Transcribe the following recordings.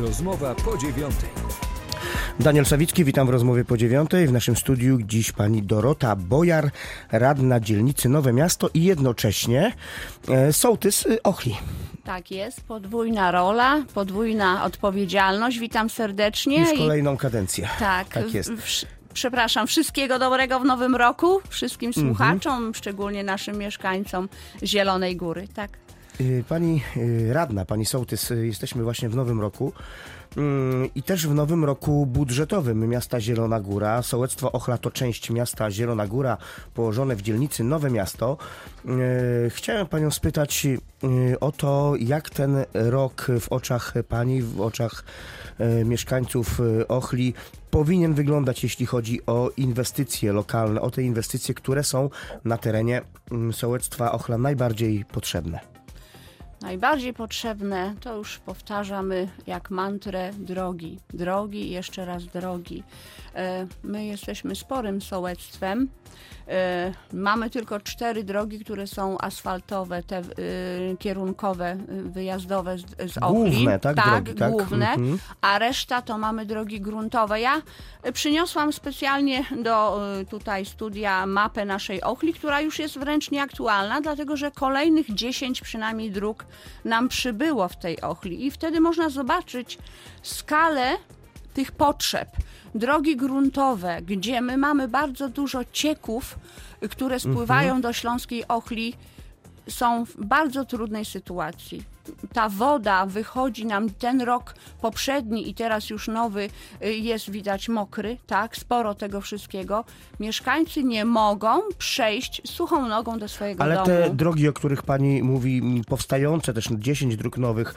Rozmowa po dziewiątej. Daniel Sawicki, witam w rozmowie po dziewiątej. W naszym studiu dziś pani Dorota Bojar, radna dzielnicy Nowe Miasto i jednocześnie e, sołtys y, Ochli. Tak jest, podwójna rola, podwójna odpowiedzialność. Witam serdecznie. Już i- kolejną kadencję. tak, tak jest. w- Przepraszam, wszystkiego dobrego w nowym roku, wszystkim Mhm. słuchaczom, szczególnie naszym mieszkańcom Zielonej Góry. Tak. Y, Pani y, radna, pani sołtys, y, jesteśmy właśnie w nowym roku. Mm, I też w nowym roku budżetowym miasta Zielona Góra. Sołectwo Ochla to część miasta Zielona Góra, położone w dzielnicy Nowe Miasto. Chciałem panią spytać o to, jak ten rok w oczach pani, w oczach mieszkańców Ochli powinien wyglądać, jeśli chodzi o inwestycje lokalne, o te inwestycje, które są na terenie mm, sołectwa Ochla najbardziej potrzebne. Najbardziej potrzebne, to już powtarzamy jak mantrę, drogi. Drogi jeszcze raz drogi. E, My jesteśmy sporym sołectwem. E, Mamy tylko cztery drogi, które są asfaltowe, te e, kierunkowe, wyjazdowe z, z Ochli. Główne, tak? Drogi, tak? główne. Mhm. A reszta to mamy drogi gruntowe. Ja przyniosłam specjalnie do tutaj studia mapę naszej Ochli, która już jest wręcz nieaktualna, dlatego że kolejnych 10 przynajmniej dróg nam przybyło w tej Ochli i wtedy można zobaczyć skalę tych potrzeb. Drogi gruntowe, gdzie my mamy bardzo dużo cieków, które spływają do Śląskiej Ochli, są w bardzo trudnej sytuacji. Ta woda wychodzi nam ten rok poprzedni i teraz już nowy y, jest widać mokry, tak, sporo tego wszystkiego. Mieszkańcy nie mogą przejść suchą nogą do swojego Ale domu. te drogi, o których pani mówi, powstające też 10 dróg nowych,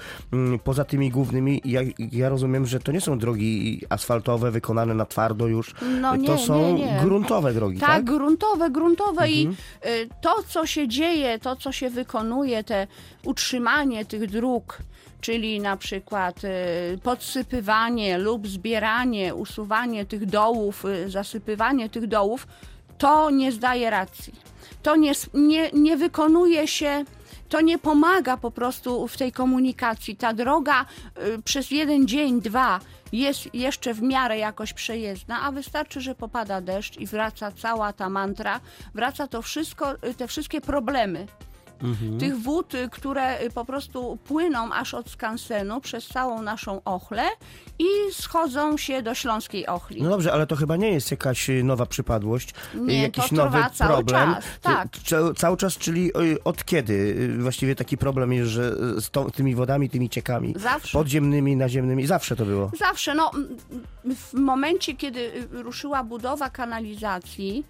poza tymi głównymi, ja, ja rozumiem, że to nie są drogi asfaltowe, wykonane na twardo już. No nie, to są nie, nie. gruntowe drogi, Tak, tak? Mhm. gruntowe, gruntowe i y, to, co się dzieje, to, co się wykonuje, te utrzymanie tych dróg, czyli na przykład y, podsypywanie lub zbieranie, usuwanie tych dołów, y, zasypywanie tych dołów, to nie zdaje racji. To nie, nie, nie wykonuje się. To nie pomaga po prostu w tej komunikacji. Ta droga y, przez jeden dzień, dwa jest jeszcze w miarę jakoś przejezdna, a wystarczy, że popada deszcz i wraca cała ta mantra, wraca to wszystko, te wszystkie problemy. Tych wód, y, które y, po prostu płyną aż od skansenu przez całą naszą ochlę i schodzą się do śląskiej ochli. No dobrze, ale to chyba nie jest jakaś y, nowa przypadłość, Nie, jakiś to nowy cały problem. czas, tak. ca- Cały czas, czyli od kiedy właściwie taki problem jest, że z tą, tymi wodami, tymi ciekami Zawsze. podziemnymi, naziemnymi, zawsze to było. Zawsze, no w momencie, kiedy ruszyła budowa kanalizacji,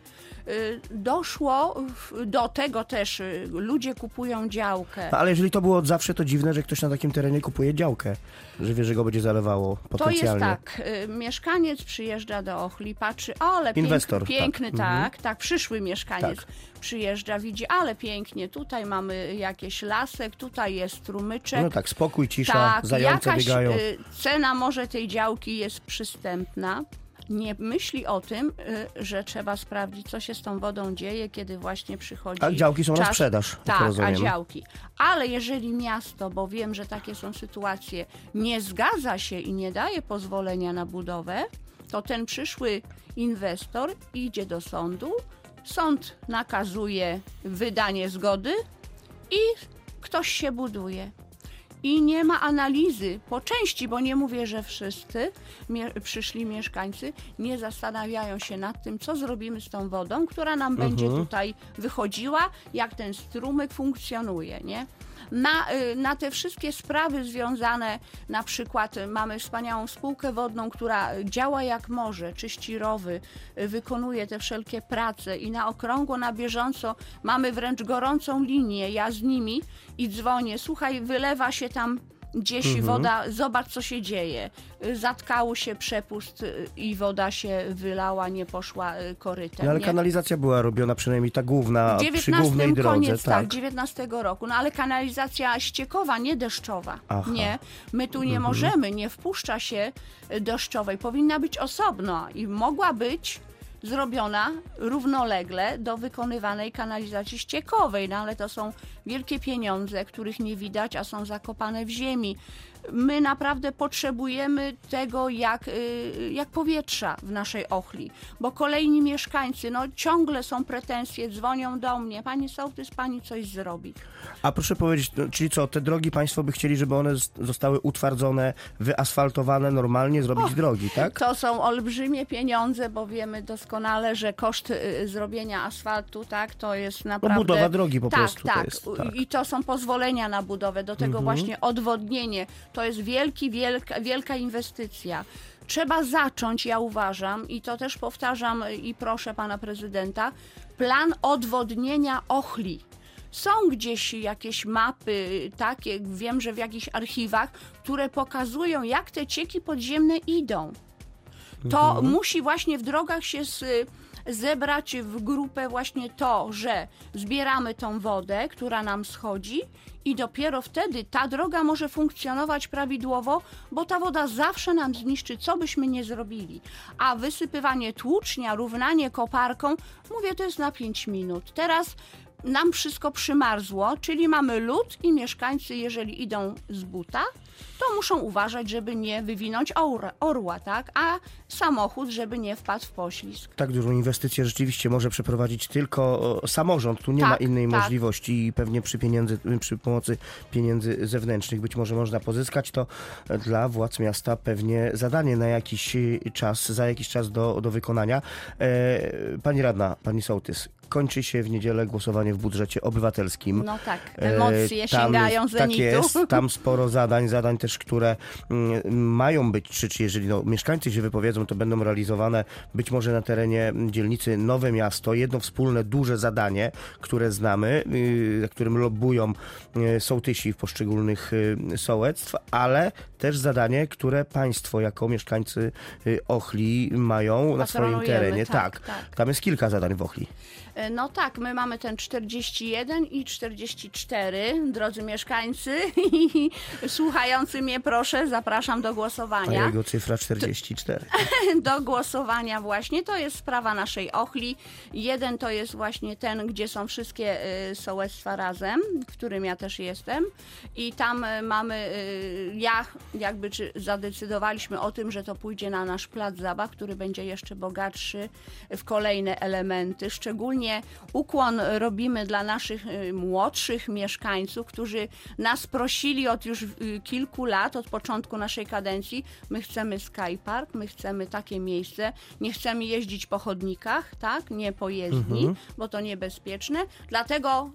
doszło w- do tego też, y, ludzie kupują działkę. No, ale jeżeli to było od zawsze, to dziwne, że ktoś na takim terenie kupuje działkę, że wie, że go będzie zalewało To jest potencjalnie. tak, y, mieszkaniec przyjeżdża do Ochli, patrzy, ale pięk, Inwestor, piękny, tak. tak, Mhm. tak, przyszły mieszkaniec Tak. przyjeżdża, widzi, ale pięknie, tutaj mamy jakieś lasek, tutaj jest strumyczek. No tak, spokój, cisza, Tak, zające jakaś biegają. y, cena może tej działki jest przystępna. Nie myśli o tym, y, że trzeba sprawdzić, co się z tą wodą dzieje, kiedy właśnie przychodzi. A działki są na czas. sprzedaż, jak Tak, a działki. Ale jeżeli miasto, bo wiem, że takie są sytuacje, nie zgadza się i nie daje pozwolenia na budowę, to ten przyszły inwestor idzie do sądu. Sąd nakazuje wydanie zgody i ktoś się buduje. I nie ma analizy po części, bo nie mówię, że wszyscy mie- przyszli mieszkańcy nie zastanawiają się nad tym, co zrobimy z tą wodą, która nam będzie tutaj wychodziła, jak ten strumyk funkcjonuje, nie? Na, y, na te wszystkie sprawy związane, na przykład y, mamy wspaniałą spółkę wodną, która działa jak może, czyści rowy, y, wykonuje te wszelkie prace i na okrągło, na bieżąco mamy wręcz gorącą linię, ja z nimi i dzwonię, słuchaj, wylewa się tam gdzieś Mhm. woda, zobacz co się dzieje. Zatkało się przepust y, i woda się wylała, nie poszła y, korytem. No, ale nie? kanalizacja była robiona przynajmniej ta główna, W przy 19 głównej drodze, koniec, tak, tak. 19 roku. No ale kanalizacja ściekowa, nie deszczowa. Aha. Nie, my tu nie możemy, nie wpuszcza się y, deszczowej. Powinna być osobno i mogła być zrobiona równolegle do wykonywanej kanalizacji ściekowej, no ale to są wielkie pieniądze, których nie widać, a są zakopane w ziemi. My naprawdę potrzebujemy tego jak, y, jak powietrza w naszej Ochli, bo kolejni mieszkańcy, no ciągle są pretensje, dzwonią do mnie, pani sołtys, pani coś zrobi. A proszę powiedzieć, no, czyli co, te drogi państwo by chcieli, żeby one zostały utwardzone, wyasfaltowane normalnie, zrobić drogi, tak? To są olbrzymie pieniądze, bo wiemy doskonale, że koszt y, zrobienia asfaltu, tak, to jest naprawdę... No, budowa drogi po tak, prostu to Tak, jest, tak. I to są pozwolenia na budowę, do tego właśnie odwodnienie. To jest wielki, wielka, wielka inwestycja. Trzeba zacząć, ja uważam, i to też powtarzam i proszę pana prezydenta, plan odwodnienia Ochli. Są gdzieś jakieś mapy takie, wiem, że w jakichś archiwach, które pokazują, jak te cieki podziemne idą to musi właśnie w drogach się z, zebrać w grupę właśnie to, że zbieramy tą wodę, która nam schodzi i dopiero wtedy ta droga może funkcjonować prawidłowo, bo ta woda zawsze nam zniszczy, co byśmy nie zrobili. A wysypywanie tłucznia, równanie koparką, mówię, to jest na 5 minut. Teraz nam wszystko przymarzło, czyli mamy lód i mieszkańcy, jeżeli idą z buta, to muszą uważać, żeby nie wywinąć orła, orła, tak? A samochód, żeby nie wpadł w poślizg. Tak dużą inwestycję rzeczywiście może przeprowadzić tylko samorząd. Tu nie Tak, ma innej tak. możliwości i pewnie przy, pieniędzy, przy pomocy pieniędzy zewnętrznych być może można pozyskać. To dla władz miasta pewnie zadanie na jakiś czas, za jakiś czas do, do wykonania. E, pani radna, pani sołtys, kończy się w niedzielę głosowanie w budżecie obywatelskim. No tak, E, emocje tam- sięgają Tak zenitu. jest, tam sporo zadań, zadań też, które mm, mają być, czy, czy jeżeli no, mieszkańcy się wypowiedzą, to będą realizowane być może na terenie dzielnicy Nowe Miasto. Jedno wspólne, duże zadanie, które znamy, za którym lobbują yy, sołtysi w poszczególnych yy, sołectw, ale też zadanie, które państwo jako mieszkańcy Ochli mają na swoim terenie. tak, Tak, tak. tam jest kilka zadań w Ochli. E, No tak, my mamy ten 41 i 44, drodzy mieszkańcy i słuchający mnie, proszę, zapraszam do A głosowania. jego cyfra 44. do głosowania właśnie. To jest sprawa naszej Ochli. Jeden to jest właśnie ten, gdzie są wszystkie y, sołectwa razem, w którym ja też jestem. I tam y, mamy, ja jakby czy zadecydowaliśmy o tym, że to pójdzie na nasz plac zabaw, który będzie jeszcze bogatszy w kolejne elementy. Szczególnie ukłon robimy dla naszych y, młodszych mieszkańców, którzy nas prosili od już y, kilku lat, od początku naszej kadencji. My chcemy Skypark, my chcemy takie miejsce, nie chcemy jeździć po chodnikach, tak, nie po jezdni, bo to niebezpieczne. Dlatego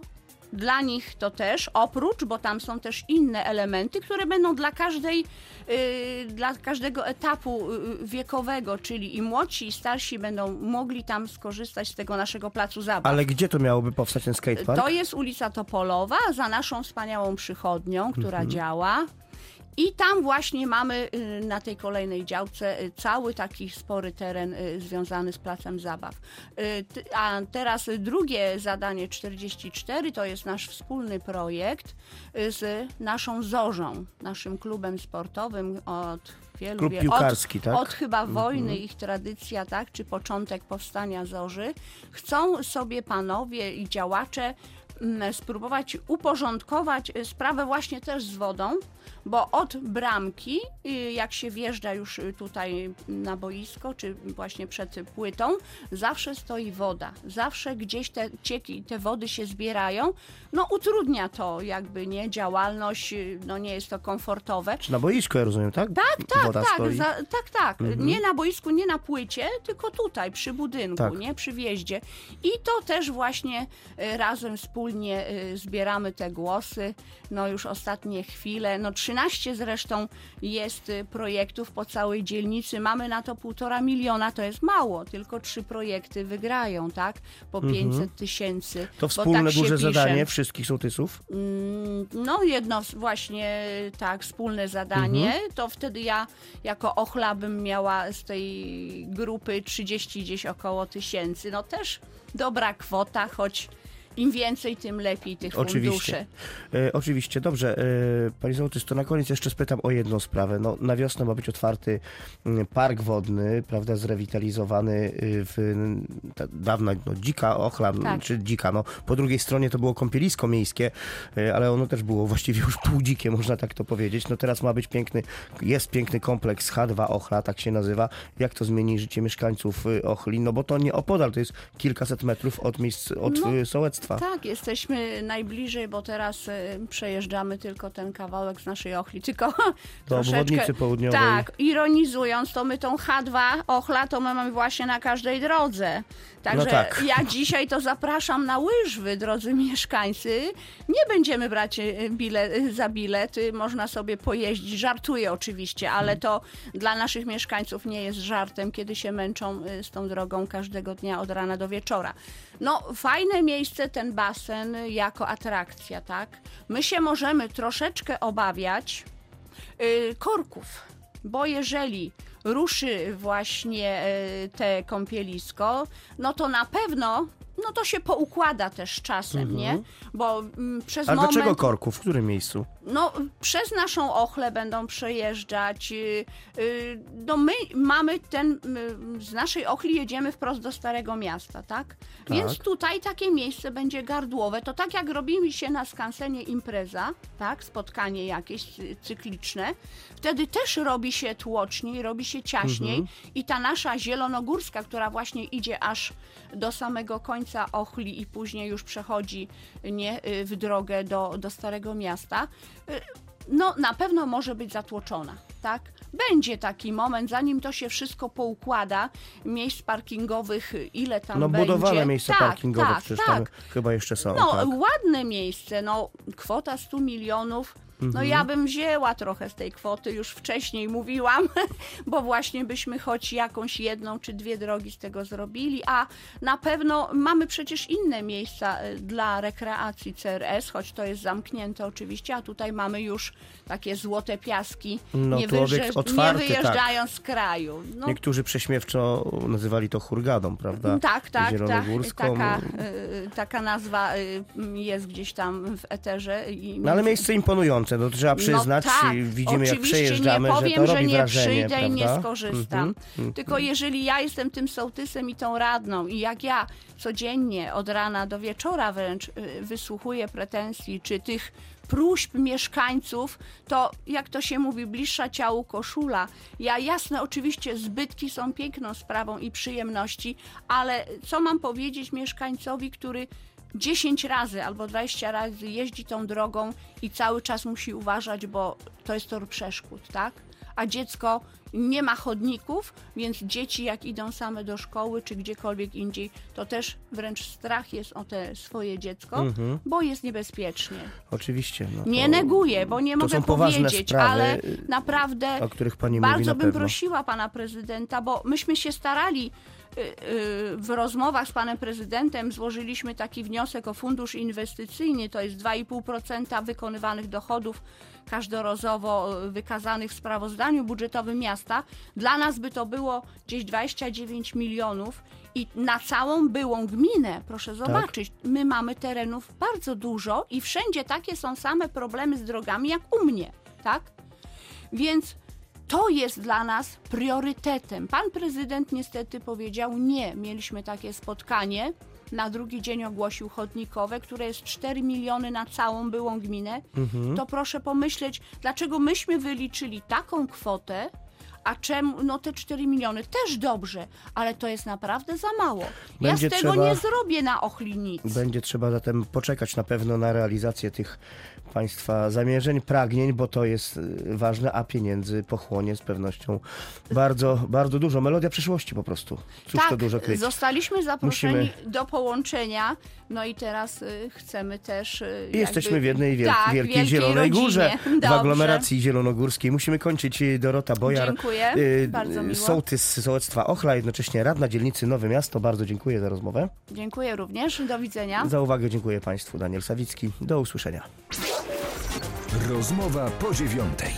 dla nich to też, oprócz, bo tam są też inne elementy, które będą dla każdej, y, dla każdego etapu y, wiekowego, czyli i młodsi, i starsi będą mogli tam skorzystać z tego naszego placu zabaw. Ale gdzie to miałoby powstać ten skatepark? To jest ulica Topolowa, za naszą wspaniałą przychodnią, która działa. I tam właśnie mamy y, na tej kolejnej działce y, cały taki spory teren y, związany z placem zabaw. A teraz drugie zadanie 44 to jest nasz wspólny projekt z naszą Zorzą, naszym klubem sportowym od wielu Klub piłkarski, od, tak? od chyba wojny ich tradycja, tak, czy początek powstania Zorzy, chcą sobie panowie i działacze spróbować uporządkować y, sprawę właśnie też z wodą, bo od bramki, y, jak się wjeżdża już y, tutaj na boisko, czy właśnie przed płytą, zawsze stoi woda. Zawsze gdzieś te cieki, te wody się zbierają. No utrudnia to jakby, nie, działalność, no nie jest to komfortowe. Czy na boisku, ja rozumiem, tak? Tak, tak, Woda tak, za, tak, tak. Nie na boisku, nie na płycie, tylko tutaj, przy budynku, Tak. nie, przy wjeździe. I to też właśnie razem wspólnie e, zbieramy te głosy. No już ostatnie chwile, no 13 zresztą jest e, projektów po całej dzielnicy. Mamy na to półtora miliona, to jest mało, tylko trzy projekty wygrają, tak? Po 500 tysięcy. Mhm. To bo wspólne tak duże pisze. zadanie wszystkich sołtysów? Mm, No, jedno właśnie tak, wspólne zadanie. To wtedy ja jako ochla bym miała z tej grupy 30 gdzieś około tysięcy. No też dobra kwota, choć im więcej, tym lepiej tych Oczywiście. funduszy. E, oczywiście, dobrze. E, Pani Sołtys, to na koniec jeszcze spytam o jedną sprawę. No, na wiosnę ma być otwarty mm, park wodny, prawda, zrewitalizowany y, w ta, dawna no, dzika ochla, Tak. czy dzika. No, po drugiej stronie to było kąpielisko miejskie, e, ale ono też było właściwie już półdzikie, można tak to powiedzieć. No teraz ma być piękny, jest piękny kompleks H2 Ochla, tak się nazywa. Jak to zmieni życie mieszkańców y, Ochli? No bo to nie opodal, to jest kilkaset metrów od miejsc, od No, y, sołectwa. Tak, jesteśmy najbliżej, bo teraz y, przejeżdżamy tylko ten kawałek z naszej ochli, tylko Do obwodnicy południowej. Tak, ironizując, to my tą H2 ochla to my mamy właśnie na każdej drodze. Także No tak. ja dzisiaj to zapraszam na łyżwy, drodzy mieszkańcy. Nie będziemy brać y, bile, y, za bilet, można sobie pojeździć. Żartuję oczywiście, ale to dla naszych mieszkańców nie jest żartem, kiedy się męczą z tą drogą każdego dnia od rana do wieczora. No, fajne miejsce ten basen jako atrakcja, tak? My się możemy troszeczkę obawiać y, korków, bo jeżeli ruszy właśnie y, te kąpielisko, no to na pewno no to się poukłada też czasem, nie? Bo mm, przez A moment... dlaczego korku? W którym miejscu? No, przez naszą ochlę będą przejeżdżać. y, y, No, my mamy ten, y, z naszej ochli jedziemy wprost do Starego Miasta, tak? Więc tutaj takie miejsce będzie gardłowe. To tak jak robimy się na skansenie impreza, tak? Spotkanie jakieś cykliczne. Wtedy też robi się tłoczniej, robi się ciaśniej i ta nasza zielonogórska, która właśnie idzie aż do samego końca Ochli i później już przechodzi nie, y, w drogę do, do Starego Miasta, y, no na pewno może być zatłoczona, tak? Będzie taki moment, zanim to się wszystko poukłada, miejsc parkingowych, ile tam No będzie. budowane miejsca tak, parkingowe tak, przecież tak. tam chyba jeszcze są. No, tak. ładne miejsce, no kwota 100 milionów. No Mhm. ja bym wzięła trochę z tej kwoty, już wcześniej mówiłam, bo właśnie byśmy choć jakąś jedną czy dwie drogi z tego zrobili, a na pewno mamy przecież inne miejsca y, dla rekreacji CRS, choć to jest zamknięte oczywiście, a tutaj mamy już takie złote piaski, No, nie, wyjeżdż- otwarty, nie wyjeżdżając z kraju. No, Niektórzy prześmiewczo nazywali to hurgadą, prawda? tak, tak, tak. Zielonogórską. Taka, y, taka nazwa y, jest gdzieś tam w eterze. I No ale miejsce imponujące, no to trzeba przyznać. no tak, Widzimy jak przejeżdżamy, nie powiem, że to robi nie wrażenie, przyjdę prawda? i nie skorzystam. Mhm. Tylko jeżeli ja jestem tym sołtysem i tą radną i jak ja codziennie od rana do wieczora wręcz y, wysłuchuję pretensji czy tych próśb mieszkańców, to jak to się mówi, bliższa ciału koszula. Ja jasne, oczywiście zbytki są piękną sprawą i przyjemności, ale co mam powiedzieć mieszkańcowi, który 10 razy albo 20 razy jeździ tą drogą i cały czas musi uważać, bo to jest tor przeszkód, tak? A dziecko nie ma chodników, więc dzieci jak idą same do szkoły czy gdziekolwiek indziej, to też wręcz strach jest o te swoje dziecko, bo jest niebezpiecznie. Oczywiście. No Nie neguję, bo nie mogę powiedzieć, sprawy, ale naprawdę bardzo bym pewno. prosiła pana prezydenta, bo myśmy się starali w rozmowach z panem prezydentem złożyliśmy taki wniosek o fundusz inwestycyjny, to jest 2,5% wykonywanych dochodów każdorazowo y, wykazanych w sprawozdaniu budżetowym miasta. Dla nas by to było gdzieś 29 milionów i na całą byłą gminę, proszę zobaczyć, my mamy terenów bardzo dużo i wszędzie takie są same problemy z drogami jak u mnie, tak? Więc to jest dla nas priorytetem. Pan prezydent niestety powiedział nie. Mieliśmy takie spotkanie. Na drugi dzień ogłosił chodnikowe, które jest 4 miliony na całą byłą gminę. To proszę pomyśleć, dlaczego myśmy wyliczyli taką kwotę, a czemu, no te 4 miliony też dobrze, ale to jest naprawdę za mało. Będzie ja z tego trzeba- nie zrobię na Ochli nic. Będzie trzeba zatem poczekać na pewno na realizację tych Państwa zamierzeń, pragnień, bo to jest y, ważne, a pieniędzy pochłonie z pewnością bardzo, bardzo dużo. Melodia przyszłości po prostu. Cóż tak, to dużo kryć. zostaliśmy zaproszeni Musimy- do połączenia, no i teraz y, chcemy też... Y, I jesteśmy jakby- w jednej wiel- tak, wielkiej, Zielonej rodzinie. Górze, w Dobrze. aglomeracji zielonogórskiej. Musimy kończyć. Dorota Bojar, Dziękuję, y, bardzo miło. sołtys sołectwa Ochla, jednocześnie radna dzielnicy Nowe Miasto. Bardzo dziękuję za rozmowę. Dziękuję również, do widzenia. Za uwagę dziękuję Państwu. Daniel Sawicki. Do usłyszenia. Rozmowa po dziewiątej.